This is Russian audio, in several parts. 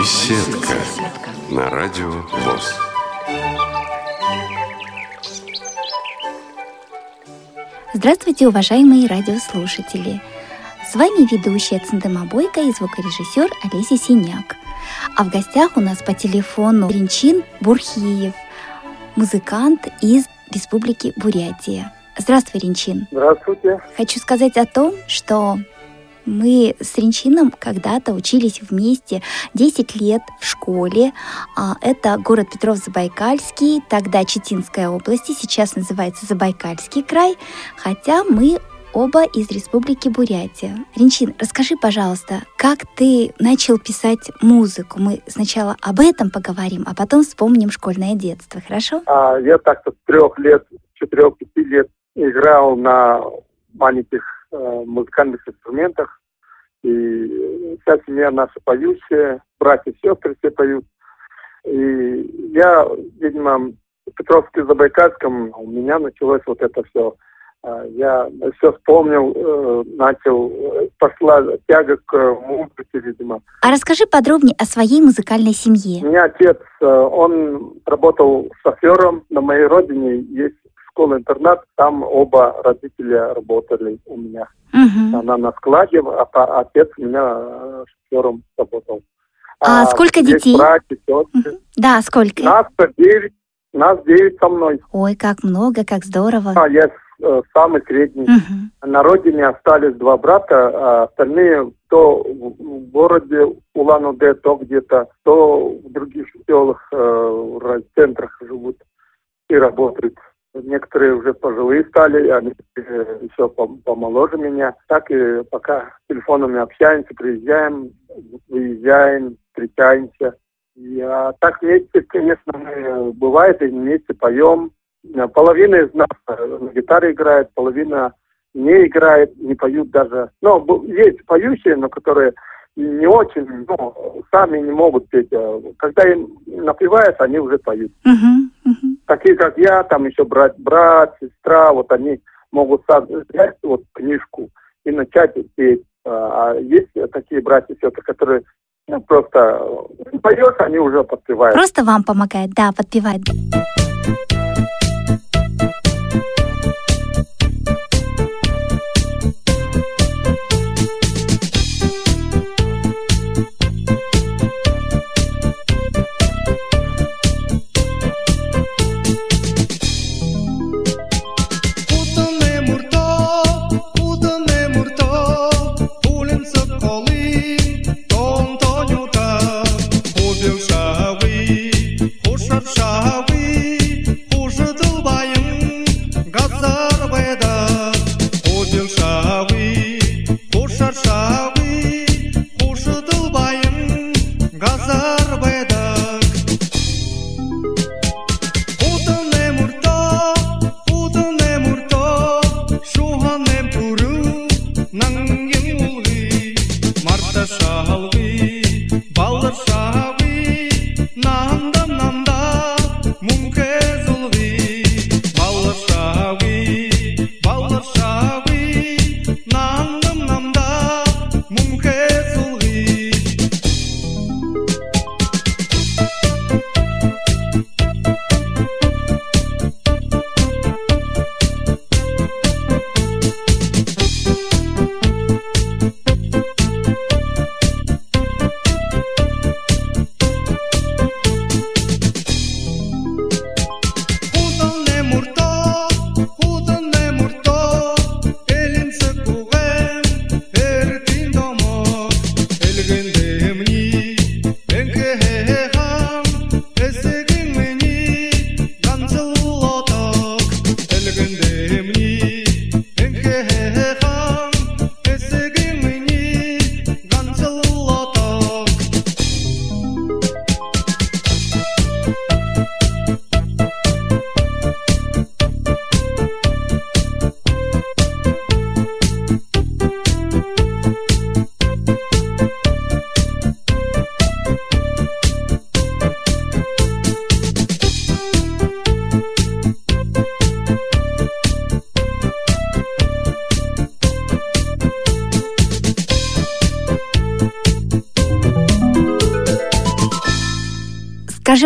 Беседка на радио ВОЗ. Здравствуйте, уважаемые радиослушатели! С вами ведущая Циндема Бойко и звукорежиссер Олеся Синяк. А в гостях у нас по телефону Ринчин Бурхиев, музыкант из Республики Бурятия. Здравствуй, Ринчин. Здравствуйте. Хочу сказать о том, что мы с Ренчином когда-то учились вместе 10 лет в школе. А, это город Петров-Забайкальский, тогда Читинская область, сейчас называется Забайкальский край, хотя мы оба из Республики Бурятия. Ренчин, расскажи, пожалуйста, как ты начал писать музыку? Мы сначала об этом поговорим, а потом вспомним школьное детство, хорошо? А, я так-то с трех лет, четырех-пяти лет играл на маленьких музыкальных инструментах. И вся семья наша поющая, братья сестры все поют. И я, видимо, в Петровске-Забайкальском у меня началось вот это все. А, я все вспомнил, э, начал, пошла тяга к музыке, видимо. А расскажи подробнее о своей музыкальной семье. У меня отец, э, он работал шофером. На моей родине есть школа-интернат, там оба родителя работали у меня. Угу. Она на складе, а отец у меня э, шофером работал. А, а сколько детей? Братья, сестры. Угу. Да, сколько? Нас девять, нас девять со мной. Ой, как много, как здорово. А, я э, самый средний. Угу. На родине остались два брата, а остальные то в городе Улан-Удэ, то где-то, то в других селах, э, в центрах живут и работают. Некоторые уже пожилые стали, они еще помоложе меня. Так и пока телефонами общаемся, приезжаем, выезжаем, встречаемся. И, а так вместе, конечно, мы бывает и вместе поем. Половина из нас на гитаре играет, половина не играет, не поют даже. Ну, есть поющие, но которые не очень, ну, сами не могут петь. А когда им напевают, они уже поют. Uh-huh, uh-huh. Такие, как я, там еще брат, брат, сестра, вот они могут сам взять вот книжку и начать петь. А, а есть такие братья сестры, которые ну, просто поешь, они уже подпевают. Просто вам помогает, да, подпевает.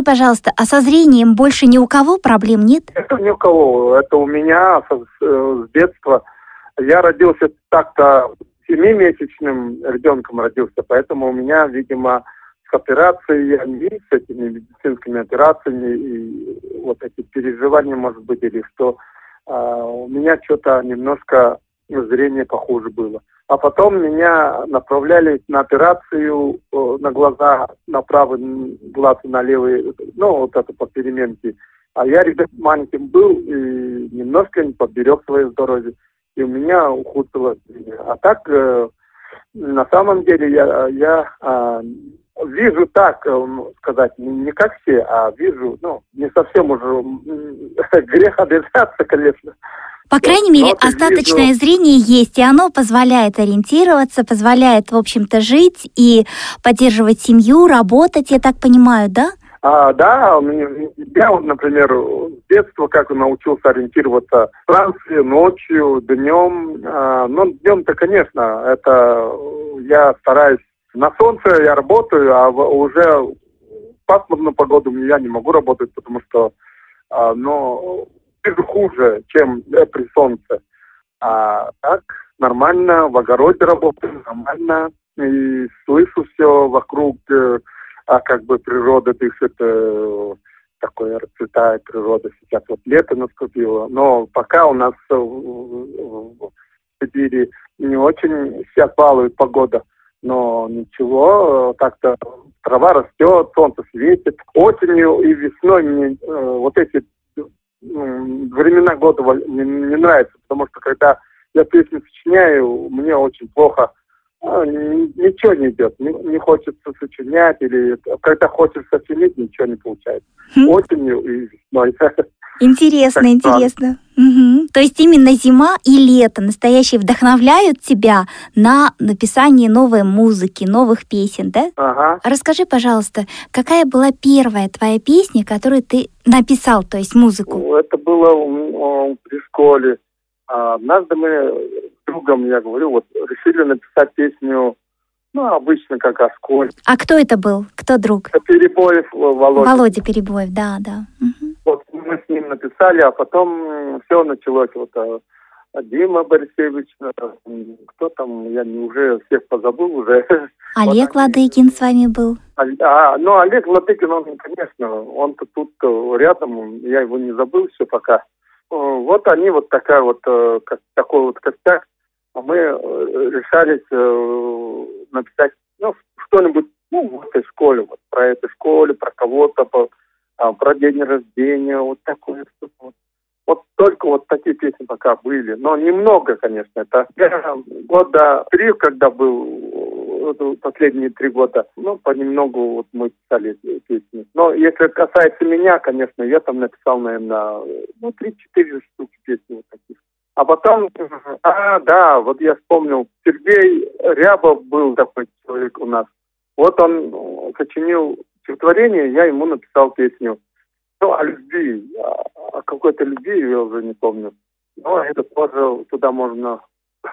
Пожалуйста, а со зрением больше ни у кого проблем нет? Это ни у кого. Это у меня с, с детства. Я родился так-то семимесячным ребенком родился, поэтому у меня, видимо, с операцией, с этими медицинскими операциями и вот эти переживания, может быть, или что, а, у меня что-то немножко зрение похуже было. А потом меня направляли на операцию э, на глаза, на правый глаз и на левый, ну, вот это по переменке. А я ребят маленьким был и немножко не поберег свое здоровье. И у меня ухудшилось. А так, э, на самом деле, я, я а, вижу так, э, сказать, не как все, а вижу, ну, не совсем уже грех обижаться, конечно. По крайней мере, Но остаточное зрение есть, и оно позволяет ориентироваться, позволяет, в общем-то, жить и поддерживать семью, работать, я так понимаю, да? А, да, я вот, например, с детства как научился ориентироваться в Франции ночью, днем. А, но днем-то, конечно, это я стараюсь на солнце я работаю, а уже в пасмурную погоду я не могу работать, потому что а, ну, хуже, чем при солнце. А так нормально, в огороде работаю нормально, и слышу все вокруг, э, а как бы природа дышит, э, такое расцветает природа. Сейчас вот лето наступило, но пока у нас в, Сибири не очень сейчас балует погода но ничего, так-то трава растет, солнце светит. Осенью и весной мне э, вот эти времена года не, нравятся, потому что когда я песни сочиняю, мне очень плохо, э, ничего не идет, не, не хочется сочинять, или когда хочешь сочинить, ничего не получается. Хм. Осенью и весной. Интересно, интересно. Угу. То есть именно зима и лето настоящие вдохновляют тебя на написание новой музыки, новых песен, да? Ага. Расскажи, пожалуйста, какая была первая твоя песня, которую ты написал, то есть музыку? Это было при школе. А, однажды мы другом, я говорю, вот решили написать песню ну, обычно как Осколь. А кто это был? Кто друг? Это Перебоев Володя. Володя Перебоев, да, да. Угу. Вот мы с ним написали, а потом все началось. Вот а, а Дима Борисевич, э, кто там, я не уже всех позабыл уже. Олег вот Ладыкин с вами был. А, а, ну, Олег Ладыкин, он, конечно, он-то тут рядом, я его не забыл все пока. Вот они вот такая вот, э, как, такой вот костяк. А мы э, решались написать, ну, что-нибудь, ну, в этой школе, вот, про эту школе, про кого-то, а, про день рождения, вот такое вот. Вот только вот такие песни пока были. Но немного, конечно. Это я года три, когда был последние три года, ну, понемногу вот мы писали песни. Но если касается меня, конечно, я там написал, наверное, ну, три-четыре штуки песни вот таких. А потом, а, да, вот я вспомнил, Сергей Рябов был такой человек у нас. Вот он сочинил стихотворение, я ему написал песню. Ну, о любви, о, какой-то любви, я уже не помню. Но это тоже туда можно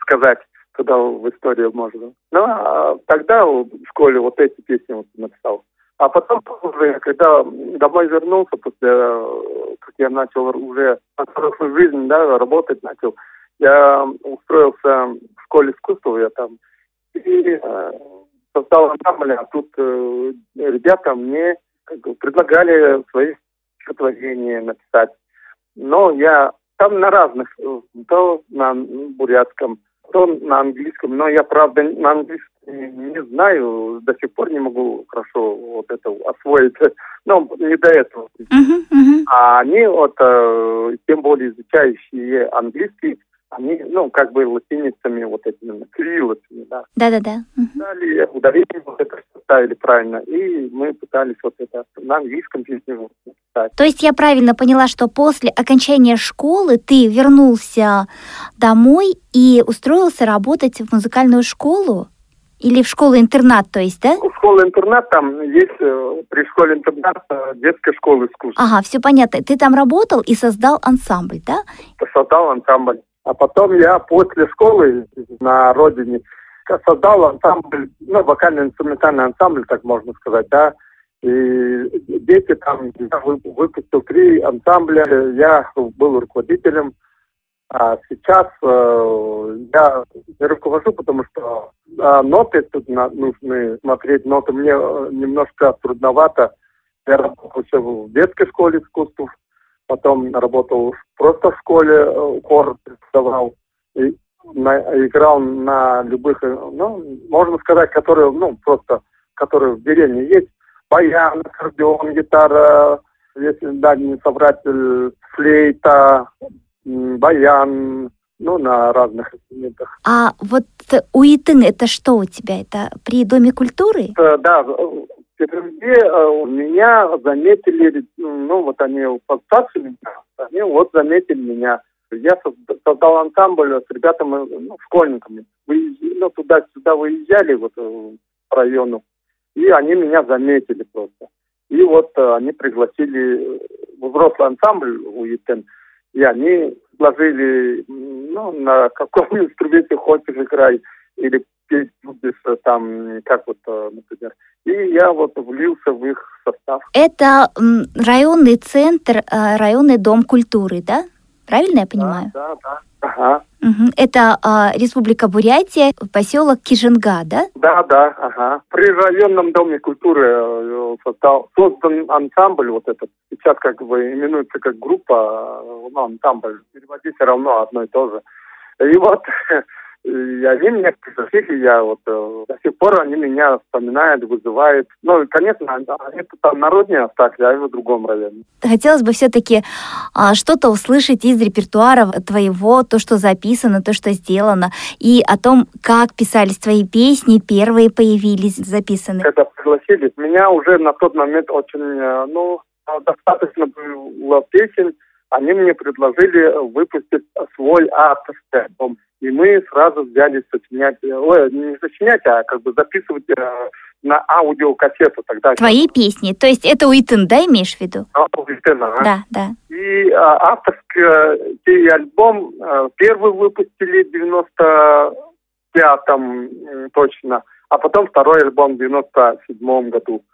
сказать, туда в историю можно. Ну, а тогда в школе вот эти песни вот написал. А потом уже, когда домой вернулся, после как я начал уже взрослую жизнь, да, работать начал, я устроился в школе искусства, я там и э, создал ансамбль, а тут э, ребята мне как бы, предлагали свои стихотворения написать. Но я там на разных, э, то на бурятском, то на английском, но я, правда, на английском не знаю, до сих пор не могу хорошо вот это освоить, но не до этого. Uh-huh, uh-huh. А они вот, э, тем более изучающие английский, они, ну, как бы латиницами вот этими, кириллицами, да. Да-да-да. Дали ударение вот это ставили правильно, и мы пытались вот это на английском песню написать. То есть я правильно поняла, что после окончания школы ты вернулся домой и устроился работать в музыкальную школу? Или в школу-интернат, то есть, да? Школа-интернат там есть, э, при школе-интернат э, детская школа искусств. Ага, все понятно. Ты там работал и создал ансамбль, да? Создал ансамбль. А потом я после школы на родине создал ансамбль, ну, вокально-инструментальный ансамбль, так можно сказать, да. И дети там, я выпустил три ансамбля, я был руководителем. А сейчас э, я не руковожу, потому что э, ноты тут на, нужны смотреть. Ноты мне э, немножко трудновато. Я работал еще в детской школе искусств, потом работал просто в школе, э, хор преподавал. И на, играл на любых, э, ну, можно сказать, которые, ну, просто, которые в деревне есть баян, аккордеон, гитара, если да, не соврать, флейта, баян, ну, на разных инструментах. А вот уитын это что у тебя? Это при Доме культуры? Э, да, в Петербурге э, меня заметили, ну, вот они постарше меня, они вот заметили меня. Я создал ансамбль с ребятами, ну, школьниками. Выезжали, ну, туда-сюда выезжали вот э, по району. И они меня заметили просто. И вот э, они пригласили взрослый ансамбль у ЕТН, и они предложили, ну, на каком инструменте хочешь играй, или петь будешь э, там, как вот, э, например. И я вот влился в их состав. Это районный центр, э, районный дом культуры, да? Правильно я понимаю? Да, да, да. Ага. Угу. Это а, Республика Бурятия, поселок Кижинга, да? Да, да, ага. При районном доме культуры э, создал, создан ансамбль вот этот. Сейчас как бы именуется как группа, ну, ансамбль. Переводить все равно одно и то же. И вот И они меня пригласили, я вот э, до сих пор они меня вспоминают, вызывают. Ну, конечно, они там народнее а я в другом районе. Хотелось бы все-таки а, что-то услышать из репертуара твоего, то, что записано, то, что сделано, и о том, как писались твои песни, первые появились записаны. Когда пригласили, меня уже на тот момент очень, э, ну, достаточно было песен, они мне предложили выпустить свой альбом. И мы сразу взялись сочинять, ой, не сочинять, а как бы записывать э, на аудиокассету тогда. Твои песни, то есть это Уитен, да, имеешь в виду? А, Уитен, ага. Да, да. И э, авторский альбом э, первый выпустили в 95-м э, точно, а потом второй альбом в 97-м году.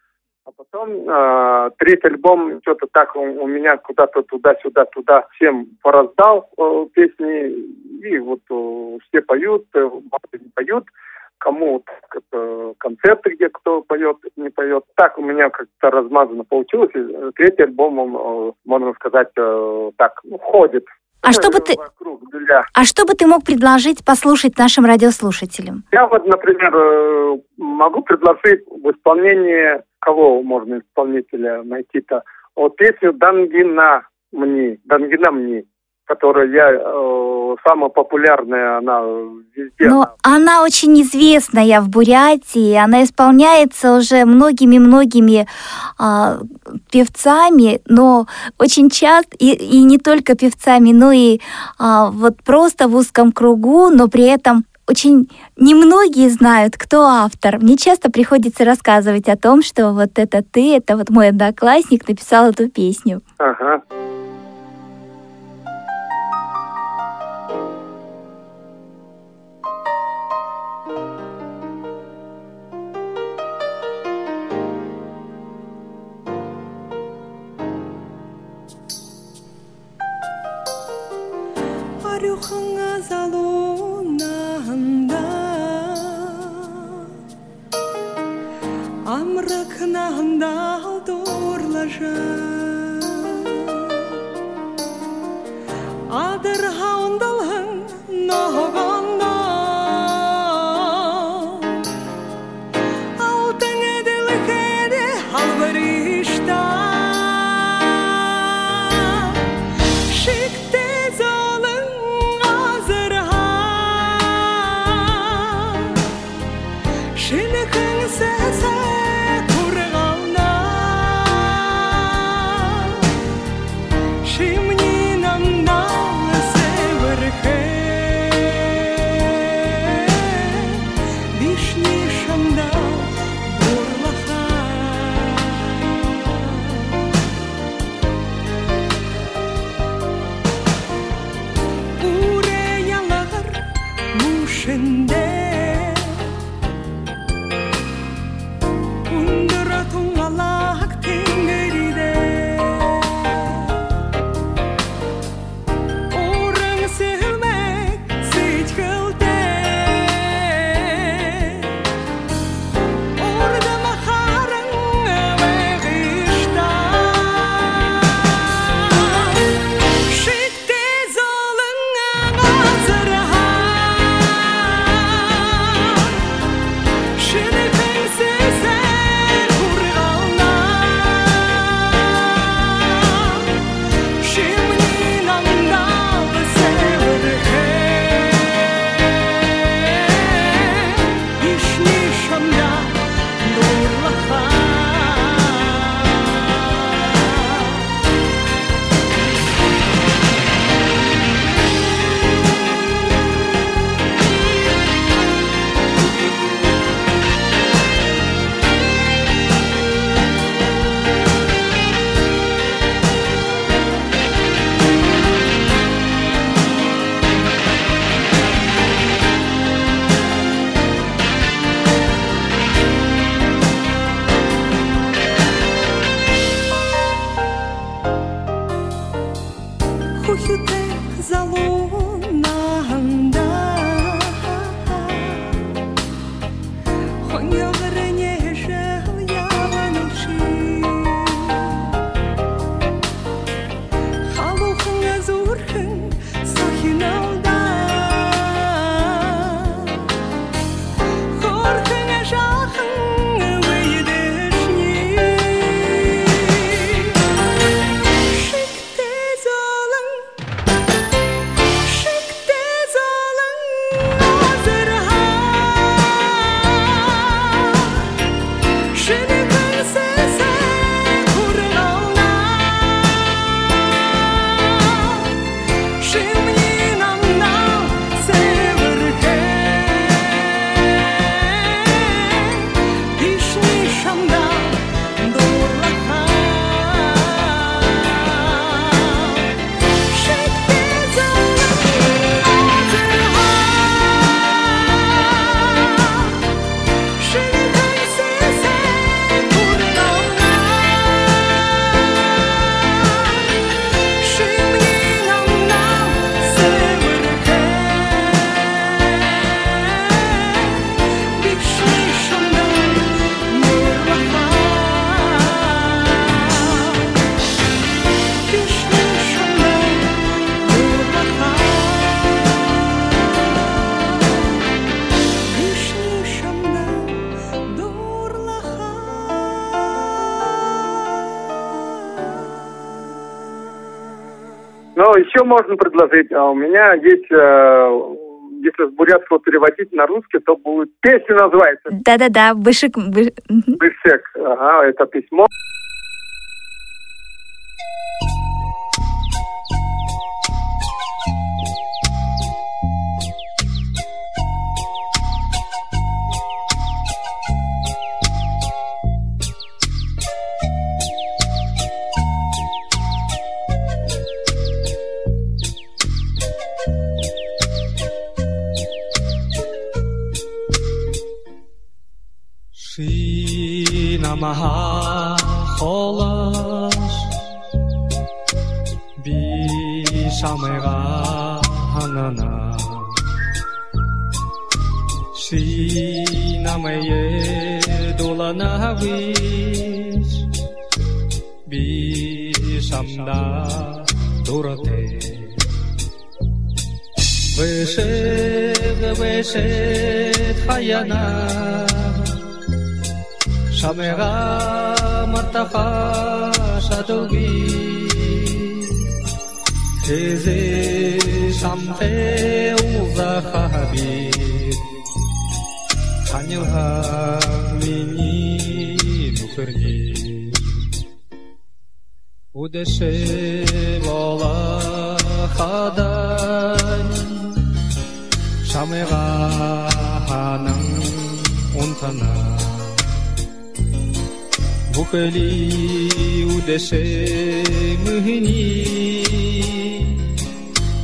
А потом э, третий альбом что-то так у, у меня куда-то туда-сюда, туда всем пораздал э, песни. И вот э, все поют, э, не поют. Кому это, концерты, где кто поет, не поет. Так у меня как-то размазано получилось. И э, третий альбом, он, э, можно сказать, э, так, ну, ходит а что бы ты, а что бы ты мог предложить послушать нашим радиослушателям? Я вот, например, э, могу предложить в исполнении кого можно исполнителя найти-то? Вот песню «Дангина мне», «Дангина мне», которая я, э, самая популярная, она везде. Но она... очень известная в Бурятии, она исполняется уже многими-многими э, певцами, но очень часто, и, и не только певцами, но и э, вот просто в узком кругу, но при этом очень немногие знают, кто автор. Мне часто приходится рассказывать о том, что вот это ты, это вот мой одноклассник написал эту песню. Ага. ырқынағында алдырлажа адыр еще можно предложить? А у меня есть, э, если с бурятского переводить на русский, то будет песня называется. Да-да-да, Бышек. Бы... Бышек, ага, это письмо. Namaha bi Bishamera Hanana. Shri Namaye Dolanavish Bishamda Dorate Veshet Veshet Hayana Shamega Matafa Shadogi Teze Shamte Uza Habi Tanilha Mini Nukurgi Udeshe Bola Hadani Shamega Hanang Untana Поколів дешемгні,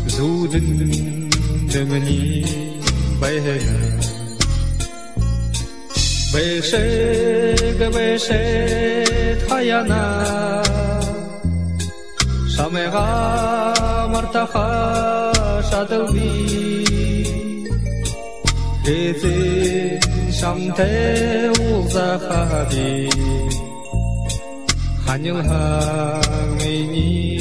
зуден демні бегена. Бешег бешет хаяна, Шамега мартаха шадылби, Кезин шамте улзахаби, uzahabi 환영함이니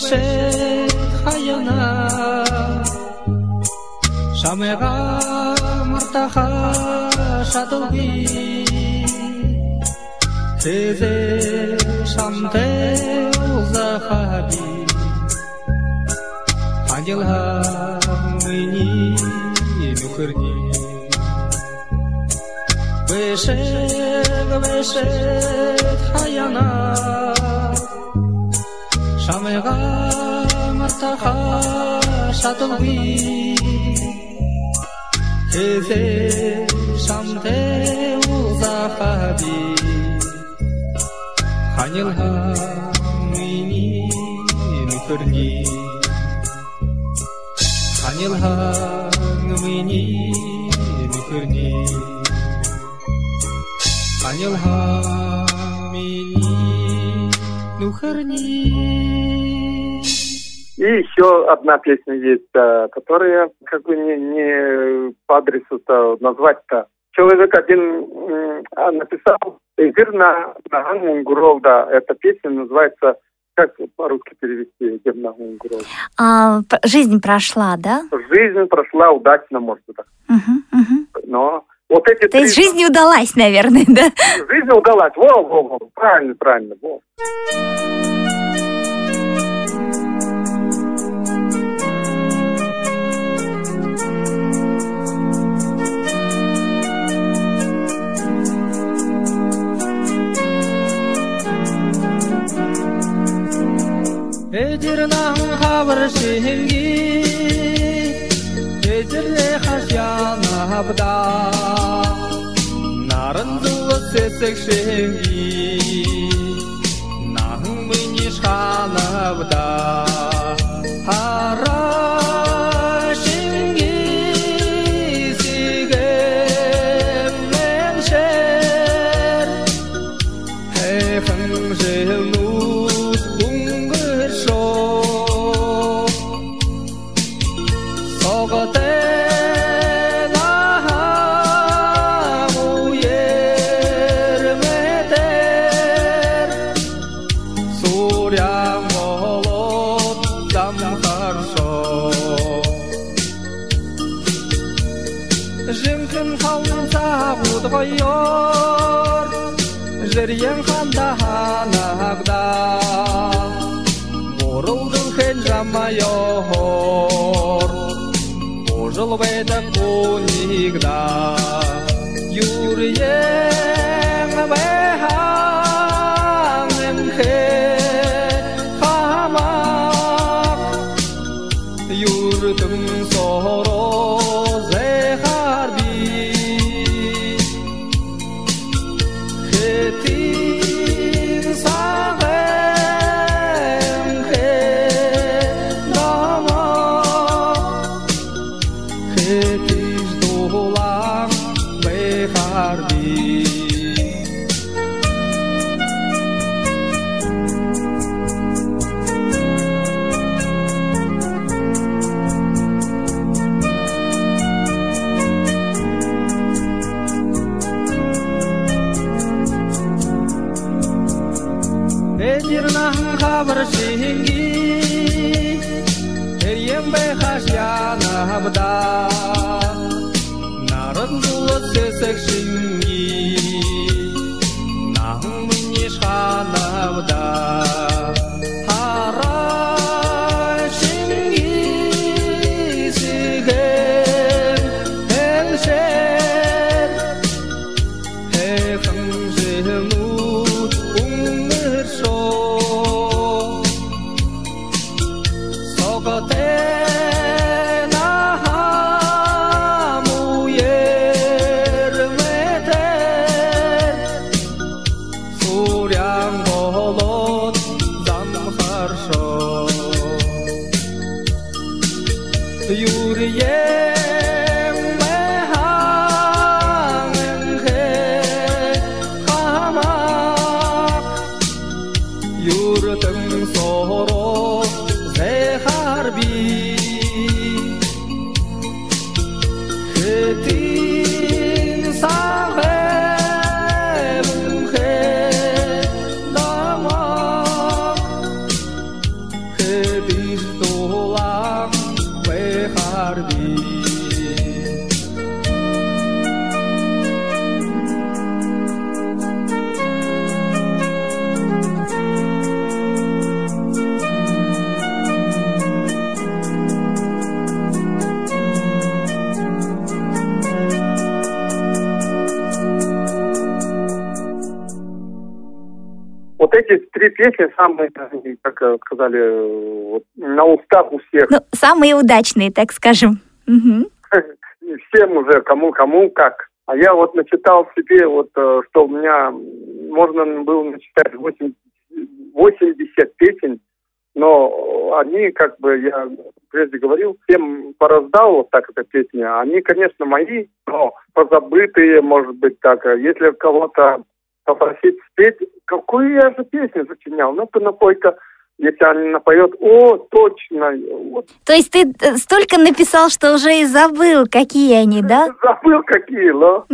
אשת חיונה, שמרה מרתך שתוגי, תזה שמתהו זכבי, ангел мені нюхерні. Вишек, вишек, Astahashatul wi Heze Shamte Uzahabi Hanil hamini Mikirni Hanil hamini Mikirni Hanil hamini Nukharni И еще одна песня есть, э, которая как бы не, не по адресу-то назвать-то. Человек один а, написал «Эфир на Мунгуров», да, эта песня называется, как по-русски перевести «Эфир на Мунгуров». А, жизнь прошла, да? Жизнь прошла удачно, может быть, так. Мгм, мгм. но вот эти То есть три- жизнь не удалась, наверное, да? Жизнь удалась, во, во, во, правильно, правильно, во. Эдернан хавар шинги Эдерле хашян абда Нарын зулы сесек шинги Нахан мэниш хан абда Хараа khabar singi eriyem be khashya na habda narad duwa se sekshin три песни самые, как э, сказали, э, вот, на устах у всех. Ну, самые удачные, так скажем. И всем уже, кому-кому как. А я вот начитал себе, вот, э, что у меня можно было начитать 80, 80 песен, но они, как бы, я прежде говорил, всем пораздал вот так эта песня. Они, конечно, мои, но позабытые, может быть, так. Если кого-то попросить спеть, какую я же песню сочинял? Ну-ка, напой-ка. Если они напоет, о, точно, вот То есть ты э, столько написал, что уже и забыл, какие они, да? забыл какие, но...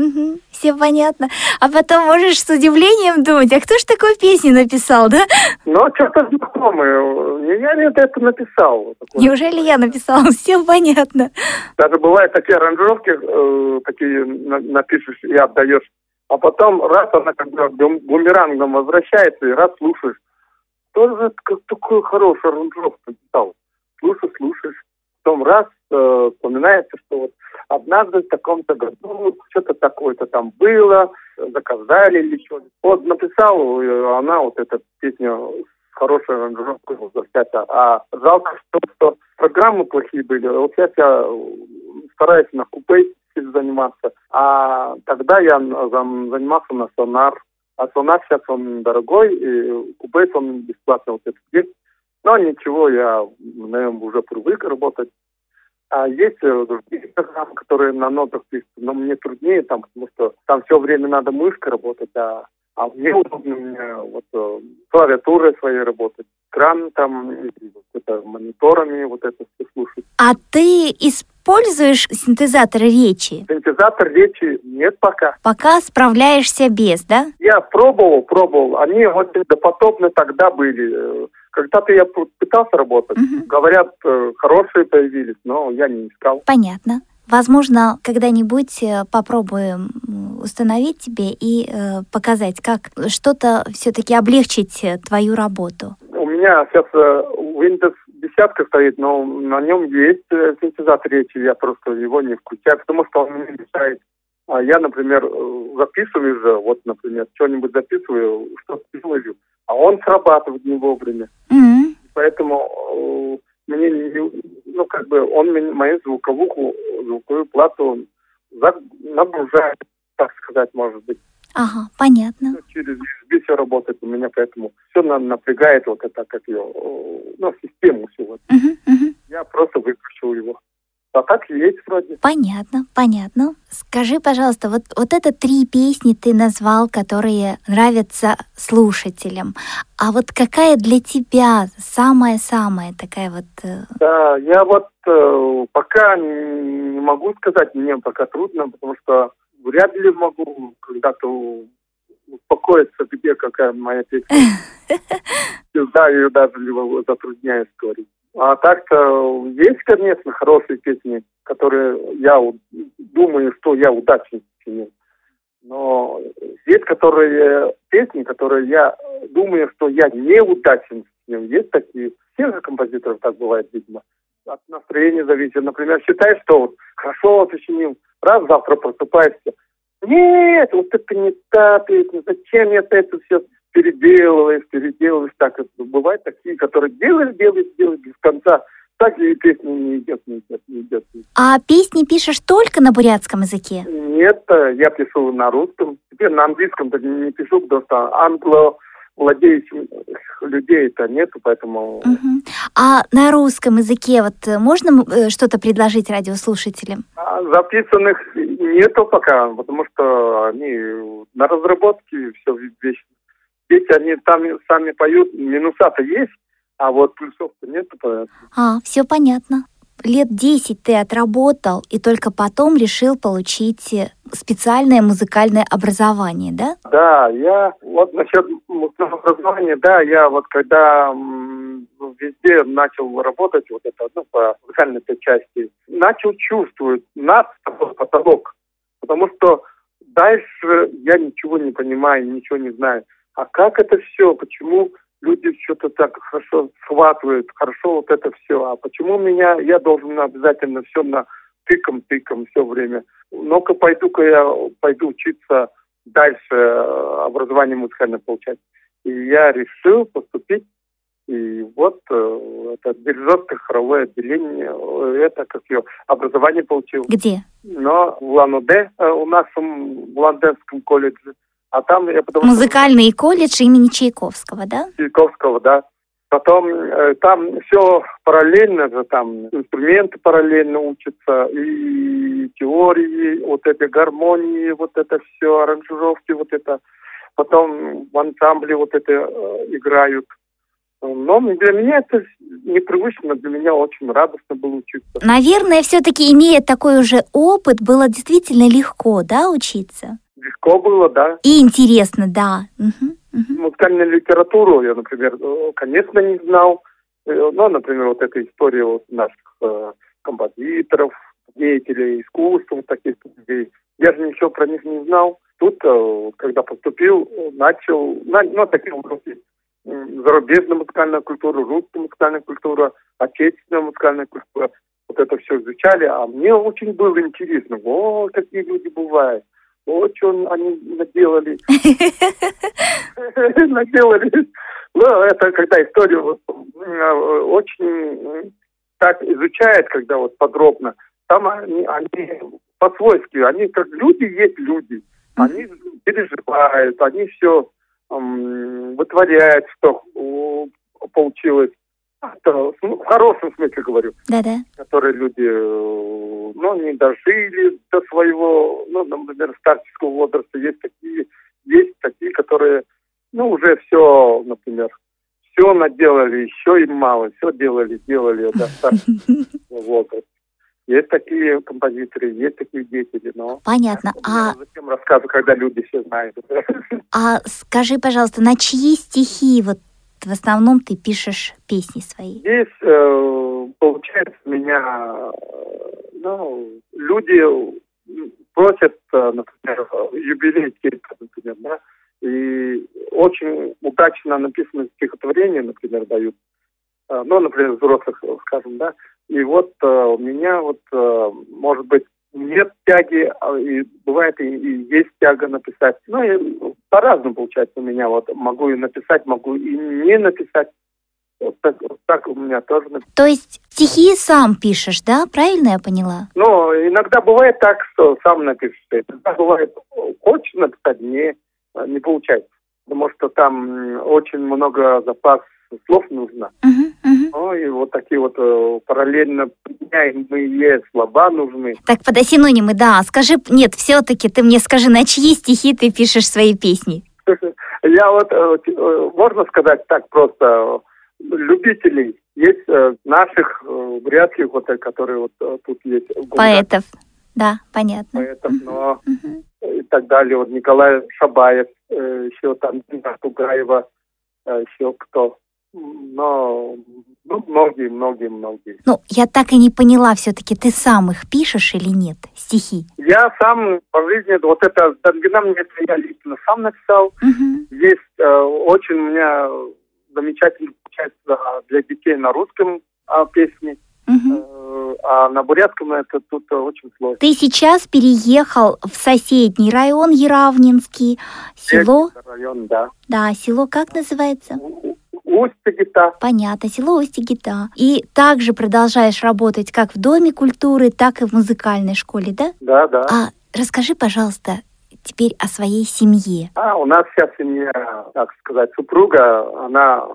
все понятно. А потом можешь с удивлением думать, а кто ж такую песню написал, да? Но что-то знакомое. Не я ли это написал? такое. Неужели я написала? Все понятно. Даже бывают такие аранжировки, э, такие на- напишешь и отдаешь. А потом раз она когда бум- бумерангом возвращается, и раз слушаешь. Что же это как такую хорошую аранжировку написал? Слушаешь, слушаешь. Потом раз э, вспоминается, что вот однажды в таком-то году что-то такое-то там было, заказали или что Вот написал э, она вот эту песню с хорошей аранжировкой возвращается. А жалко, что, что программы плохие были. Вот сейчас я стараюсь на купе заниматься. А тогда я занимался на сонар. А сонар сейчас он дорогой, и купе он бесплатно вот это есть. Но ничего, я, наверное, уже привык работать. А есть э, другие программы, которые на нотах пишут, но мне труднее там, потому что там все время надо мышкой работать, а, а мне удобно мне вот э, клавиатурой своей работать, экран там, вот это, мониторами вот это все слушать. А ты используешь синтезатор речи? Синтезатор речи нет пока. Пока справляешься без, да? Я пробовал, пробовал. Они очень допотопны тогда были. Когда-то я пытался работать. Мгм. Говорят, э, хорошие появились, но я не искал. Понятно. Возможно, когда-нибудь э, попробуем установить тебе и э, показать, как что-то все-таки облегчить э, твою работу. У меня сейчас Windows десятка стоит, но на нем есть э, синтезатор речи, я просто его не включаю, потому что он мне мешает. А я, например, э, записываю же, вот, например, что-нибудь записываю, что-то делаю, а он срабатывает не вовремя. М, Поэтому э, мне, не- ну, как бы, он мне- мою звуковуху, звуковую плату нагружает, так сказать, может быть. Ага, понятно. Ну, Через USB все работает у меня, поэтому все напрягает вот это, как ее, э, ну, систему всю. Вот. Мгм, мгм. Я просто выключил его. А так есть вроде. Понятно, понятно. Скажи, пожалуйста, вот, вот это три песни ты назвал, которые нравятся слушателям. А вот какая для тебя самая-самая такая вот... э, Да, я вот э, пока не могу сказать, мне пока трудно, потому что вряд ли могу когда-то успокоиться, где какая моя песня. Да, ее даже затрудняюсь говорить. А так-то есть, конечно, хорошие песни, которые я думаю, что я удачно сочинил. Но есть которые песни, которые я думаю, что я неудачен сочинил. Есть такие. Все же композиторов так бывает, видимо. От настроения зависит. Например, считаешь, что вот хорошо сочинил, раз завтра просыпаешься. Нет, вот это не та песня. Зачем я это все переделываешь, переделываешь так. Это бывают такие, которые делаешь, делаешь, делаешь без конца. Так и песня не идет, не идет, не идет. А песни пишешь только на бурятском языке? Нет, э, я пишу на русском. Теперь на английском так не пишу, потому что англо владеющих людей-то нету, поэтому Мгм. А на русском языке вот э, можно э, что-то предложить радиослушателям? А записанных нету пока, потому что они на разработке все вечно. Дети, они там сами поют, минуса-то есть, а вот плюсов-то нету. поэтому. А, все понятно. Лет 10 ты отработал и только потом решил получить э, специальное музыкальное образование, да? Да, я вот насчет музыкального образования, да, я вот когда везде начал работать, вот это, ну, по музыкальной этой части, начал чувствовать над потолок, потому что дальше я ничего не понимаю, ничего не знаю. А как это все, почему люди что-то так хорошо схватывают, хорошо вот это все, а почему меня, я должен обязательно все на тыком-тыком все время. Ну-ка пойду-ка я пойду учиться дальше э, образование музыкальное получать. И я решил поступить. И вот э, это дирижерское хоровое отделение, э, это как ее образование получил. Где? Но в Улан-Удэ, э, у нас в Улан-Удэнском колледже, а там я потому что- Музыкальный колледж имени Чайковского, да? Чайковского, да. Потом э, там все параллельно же, там инструменты параллельно учатся, и теории, вот эти гармонии, вот это все, аранжировки, вот это. Потом в ансамбле вот это э, играют. Но для меня это непривычно, для меня очень радостно было учиться. Наверное, все-таки имея такой уже опыт, было действительно легко, да, учиться? Легко было, да. И интересно, да. Мгм, мгм. музыкальную литературу я, например, конечно, не знал. Э, Ну, например, вот эта история вот наших э, композиторов, деятелей искусства, вот таких людей. Я же ничего про них не знал. Тут, э, когда поступил, начал, на- ну, такие. М, Зарубежная музыкальная культура, русская музыкальная культура, отечественная музыкальная культура. Вот это все изучали, а мне очень было интересно. О, какие люди бывают. Вот что они наделали. Наделали. Ну, это когда историю э, очень э, так изучает, когда вот подробно. Там они, они по-свойски, они как люди есть люди. Они переживают, они все вытворяют, что э, получилось. Это, ну, в хорошем смысле говорю Да-да. которые люди, ну, не дожили до своего, ну, например, старческого возраста. Есть такие, есть такие, которые, ну, уже все, например, все наделали, еще им мало, все делали, делали до старческого возраста. Есть такие композиторы, есть такие деятели, но... Понятно. А, зачем рассказываю, когда люди все знают? а скажи, пожалуйста, на чьи стихи вот в основном ты пишешь песни свои? Здесь, э, получается, меня, ну, люди просят, э, например, юбилей какие-то, например, да, и очень удачно написанное стихотворение, например, дают, Э, ну, например, взрослых, скажем, да, и вот э, у меня вот, может быть, нет тяги, а и бывает и, и есть тяга написать. Ну, и по-разному получается у меня. Вот могу и написать, могу и не написать. Вот так, вот так у меня тоже. То есть стихи сам пишешь, да? Правильно я поняла? Но иногда бывает так, что сам напишешь. Иногда бывает, хочешь написать, не, не получается. Потому что там очень много запас слов нужно. Мгм, мгм. Ну, и вот такие вот э, параллельно применяемые слова нужны. Так, под синонимы, да. Скажи, нет, все-таки ты мне скажи, на чьи стихи ты пишешь свои песни? Я вот, э, э, можно сказать так просто, любителей есть э, наших э, бурятских, вот, э, которые вот э, тут есть. Поэтов. Да, понятно. Поэтов, но Мгм. и так далее. Вот Николай Шабаев, э, еще там Тугаева, э, еще кто. Но ну, многие, многие, многие. Ну, я так и не поняла все-таки, ты сам их пишешь или нет, стихи? Я сам по жизни, вот это Дангинам, это я лично сам написал. Мгм. Есть э, очень у меня замечательно получается для детей на русском а, песни, э, а на бурятском это тут э, очень сложно. Ты сейчас переехал в соседний район Яравнинский, село, Район, да. да, село как называется? У- у- Усть-Тагита. Понятно, село Устигита. И также продолжаешь работать как в Доме культуры, так и в музыкальной школе, да? Да, да. А расскажи, пожалуйста, теперь о своей семье. А, у нас вся семья, так сказать, супруга, она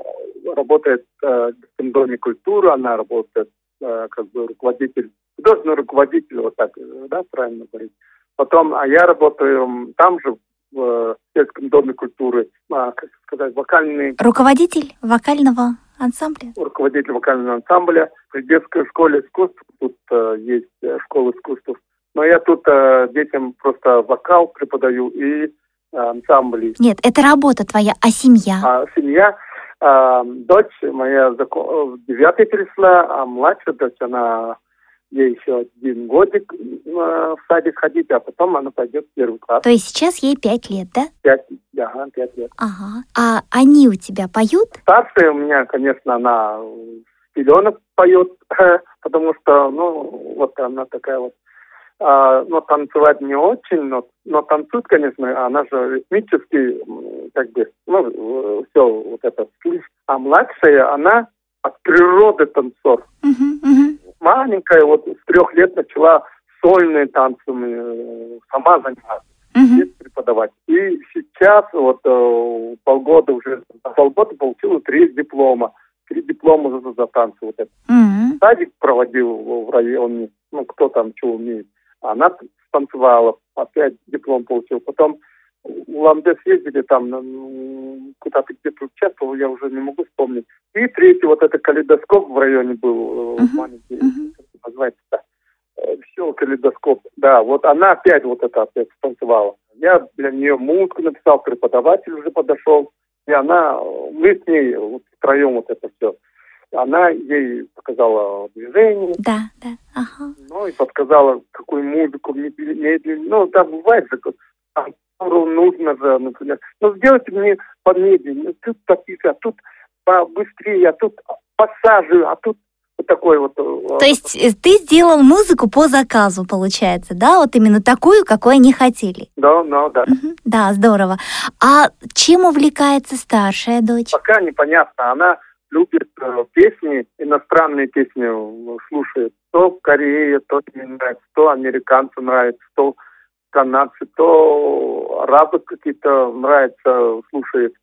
работает э, в доме культуры, она работает э, как бы руководитель, художественный руководитель, вот так, да, правильно говорить. Потом, а я работаю там же, в э, сельском доме культуры, а, как сказать, вокальный Руководитель вокального ансамбля? руководитель вокального ансамбля при детской школе искусств. Тут э, есть э, школа искусств. Но я тут э, детям просто вокал преподаю и э, ансамбли. Нет, это работа твоя, а семья? А семья, а, дочь моя в девятый перешла, а младшая дочь, она ей еще один годик э, в садик ходить, а потом она пойдет в первый класс. То есть сейчас ей пять лет, да? Пять, ага, пять лет. Ага. А они у тебя поют? Старшая у меня, конечно, она пеленок поет, потому что, ну, вот она такая вот а, но танцевать не очень, но, но танцует, конечно, она же ритмически, как бы, ну, все вот это слышит. А младшая, она от природы танцор. Мгм, мгм. Маленькая, вот с трех лет начала сольные танцы сама заниматься есть преподавать. И сейчас вот э, полгода уже, полгода получила три диплома. Три диплома за, за танцы. Вот это. М. Садик проводил в в районе, ну, кто там что умеет. Она станцевала, опять диплом получил. Потом в Ламде съездили там, куда-то где-то участвовал, я уже не могу вспомнить. И третий, вот это калейдоскоп в районе был, э, Мгм, маленький, мгм. как это называется все, калейдоскоп. Да, вот она опять вот это опять станцевала. Я для нее музыку написал, преподаватель уже подошел. И она, э, мы с ней вот втроем вот это все. Она ей показала движение, Да, да. Ага. ну и подсказала, какую музыку медленно. Ну, там бывает танцору нужно же, например. Ну, сделайте мне помедленнее, тут потише, а тут побыстрее, а тут пассажи, а тут вот такой вот. э, То есть э, ты сделал музыку по заказу, получается, да? Вот именно такую, какой они хотели. Да, да, да. Мгм. Да, здорово. А чем увлекается старшая дочь? Пока непонятно. Она любит э, песни, иностранные песни э, слушает. То Корея, то ей нравится, то американцы нравятся, то канадцы, то арабы какие-то нравятся, слушает.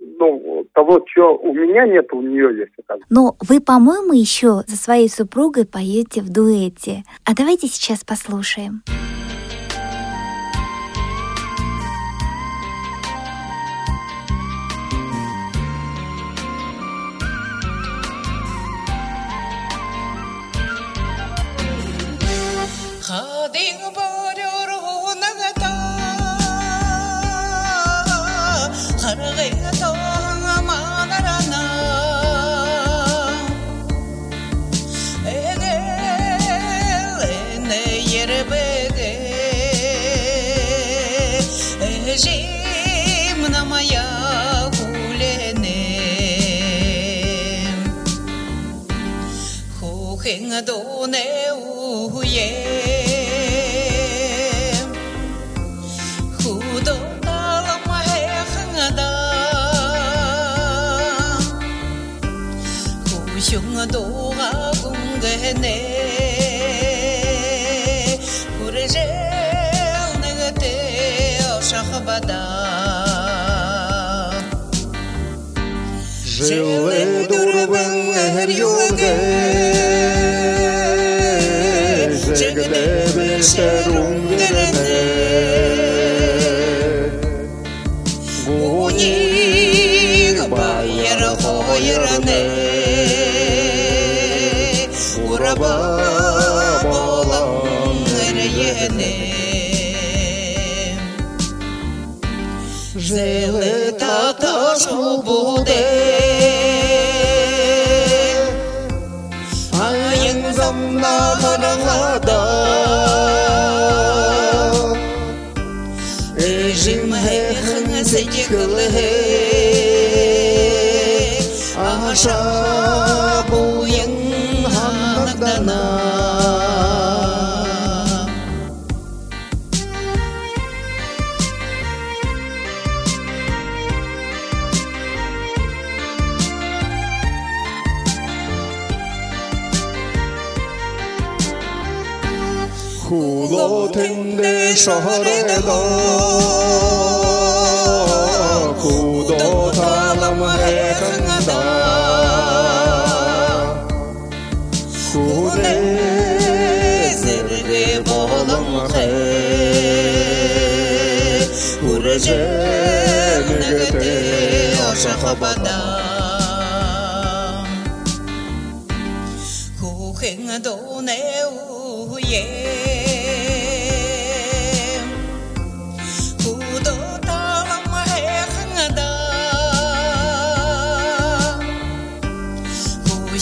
Ну, того, что у меня нет, у нее есть. оказывается. Но вы, по-моему, еще за своей супругой поете в дуэте. А давайте сейчас послушаем. 징어버려로 나가다. 하라가야 더내 chilling. শহরে কুদোতালম রেখন্দ কুদে সিরে বলম খে। উরজে নিগতে অশখবদা hu kheng do ne u ye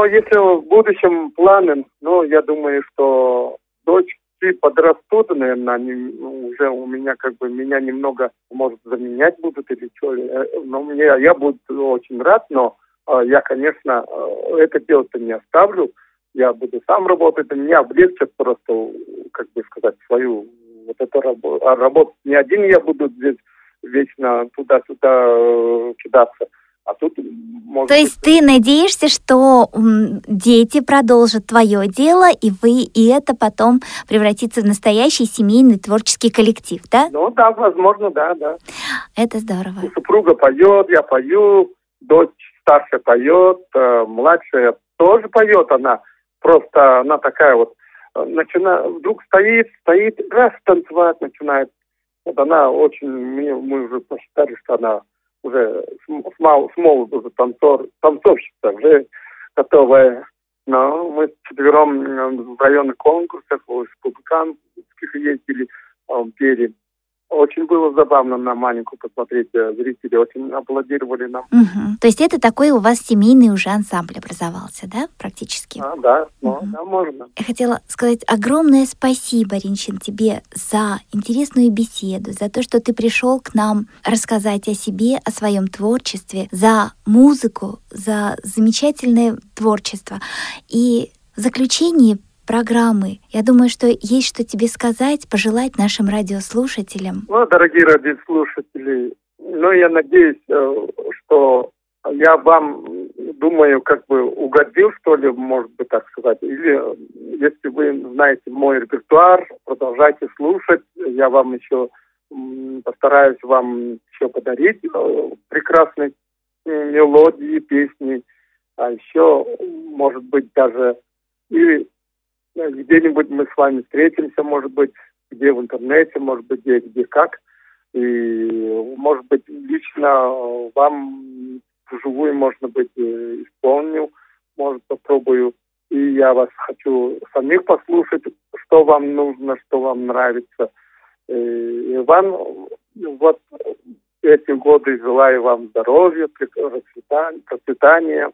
Но если в будущем планы, ну, я думаю, что дочки подрастут, наверное, они уже у меня как бы меня немного, может, заменять будут или что. Э, Но мне, я буду очень рад, но э, я, конечно, э, это дело-то не оставлю. Я буду сам работать, меня облегчат просто, как бы сказать, свою вот эту работу. А работать не один я буду здесь вечно туда-сюда кидаться. А тут, может То есть быть, ты надеешься, что дети продолжат твое дело, и вы, и это потом превратится в настоящий семейный творческий коллектив, да? Ну да, возможно, да, да. Это здорово. Супруга поет, я пою, дочь старшая поет, э, младшая тоже поет, она просто, она такая вот, э, начина, вдруг стоит, стоит, раз танцевать начинает. Вот она очень, мне, мы уже посчитали, что она уже с, м- с, мал- с молоду уже танцор, танцовщица, уже готовая. Но мы четвером в районных конкурсах, в республиканских ездили, э, пели. Очень было забавно на маленькую посмотреть. э, Зрители очень аплодировали нам. Мгм. То есть это такой у вас семейный уже ансамбль образовался, да, практически? А, да, ну, Мгм. да, можно. Я хотела сказать огромное спасибо, Ринчин, тебе за интересную беседу, за то, что ты пришел к нам рассказать о себе, о своем творчестве, за музыку, за замечательное творчество. И в заключении программы, я думаю, что есть что тебе сказать, пожелать нашим радиослушателям. Ну, дорогие радиослушатели, ну, я надеюсь, э, что я вам, думаю, как бы угодил, что ли, может быть, так сказать. Или, если вы знаете мой репертуар, продолжайте слушать. Я вам еще постараюсь вам еще подарить э, прекрасные э, мелодии, песни. А еще, может быть, даже и где-нибудь мы с вами встретимся, может быть, где в интернете, может быть, где, где как. И, может быть, лично э, вам вживую, можно быть, э, исполню, может, попробую. И я вас хочу самих послушать, что вам нужно, что вам нравится. Э, И вам вот эти годы желаю вам здоровья, процветания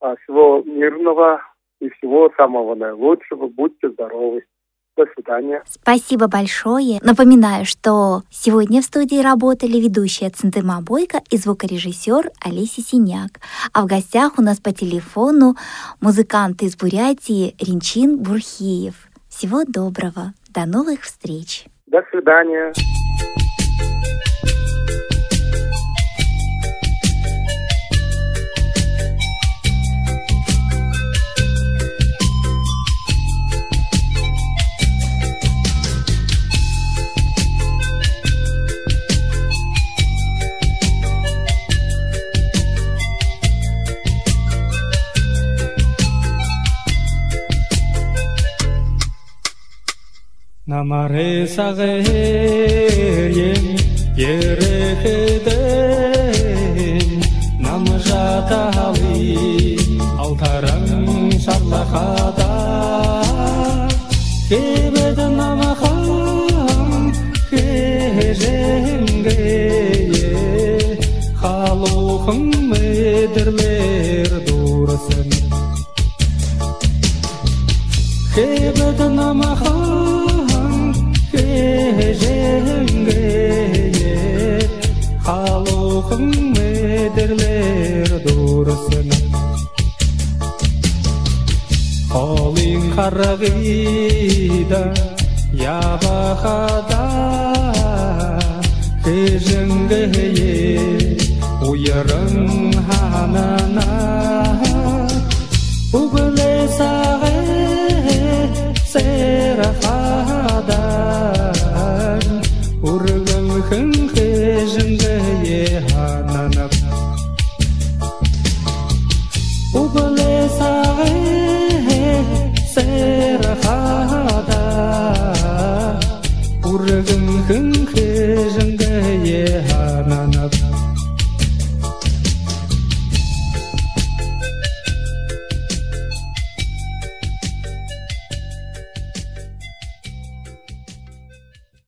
а, всего мирного и всего самого наилучшего. Будьте здоровы. До свидания. Спасибо большое. Напоминаю, что сегодня в студии работали ведущая Центыма Бойко и звукорежиссер Олеся Синяк. А в гостях у нас по телефону музыкант из Бурятии Ринчин Бурхиев. Всего доброго. До новых встреч. До свидания. Namare sageyen yerekeden namjata hawi altarang sallahada kebe Холин харагида ябахада хеженгeye уярын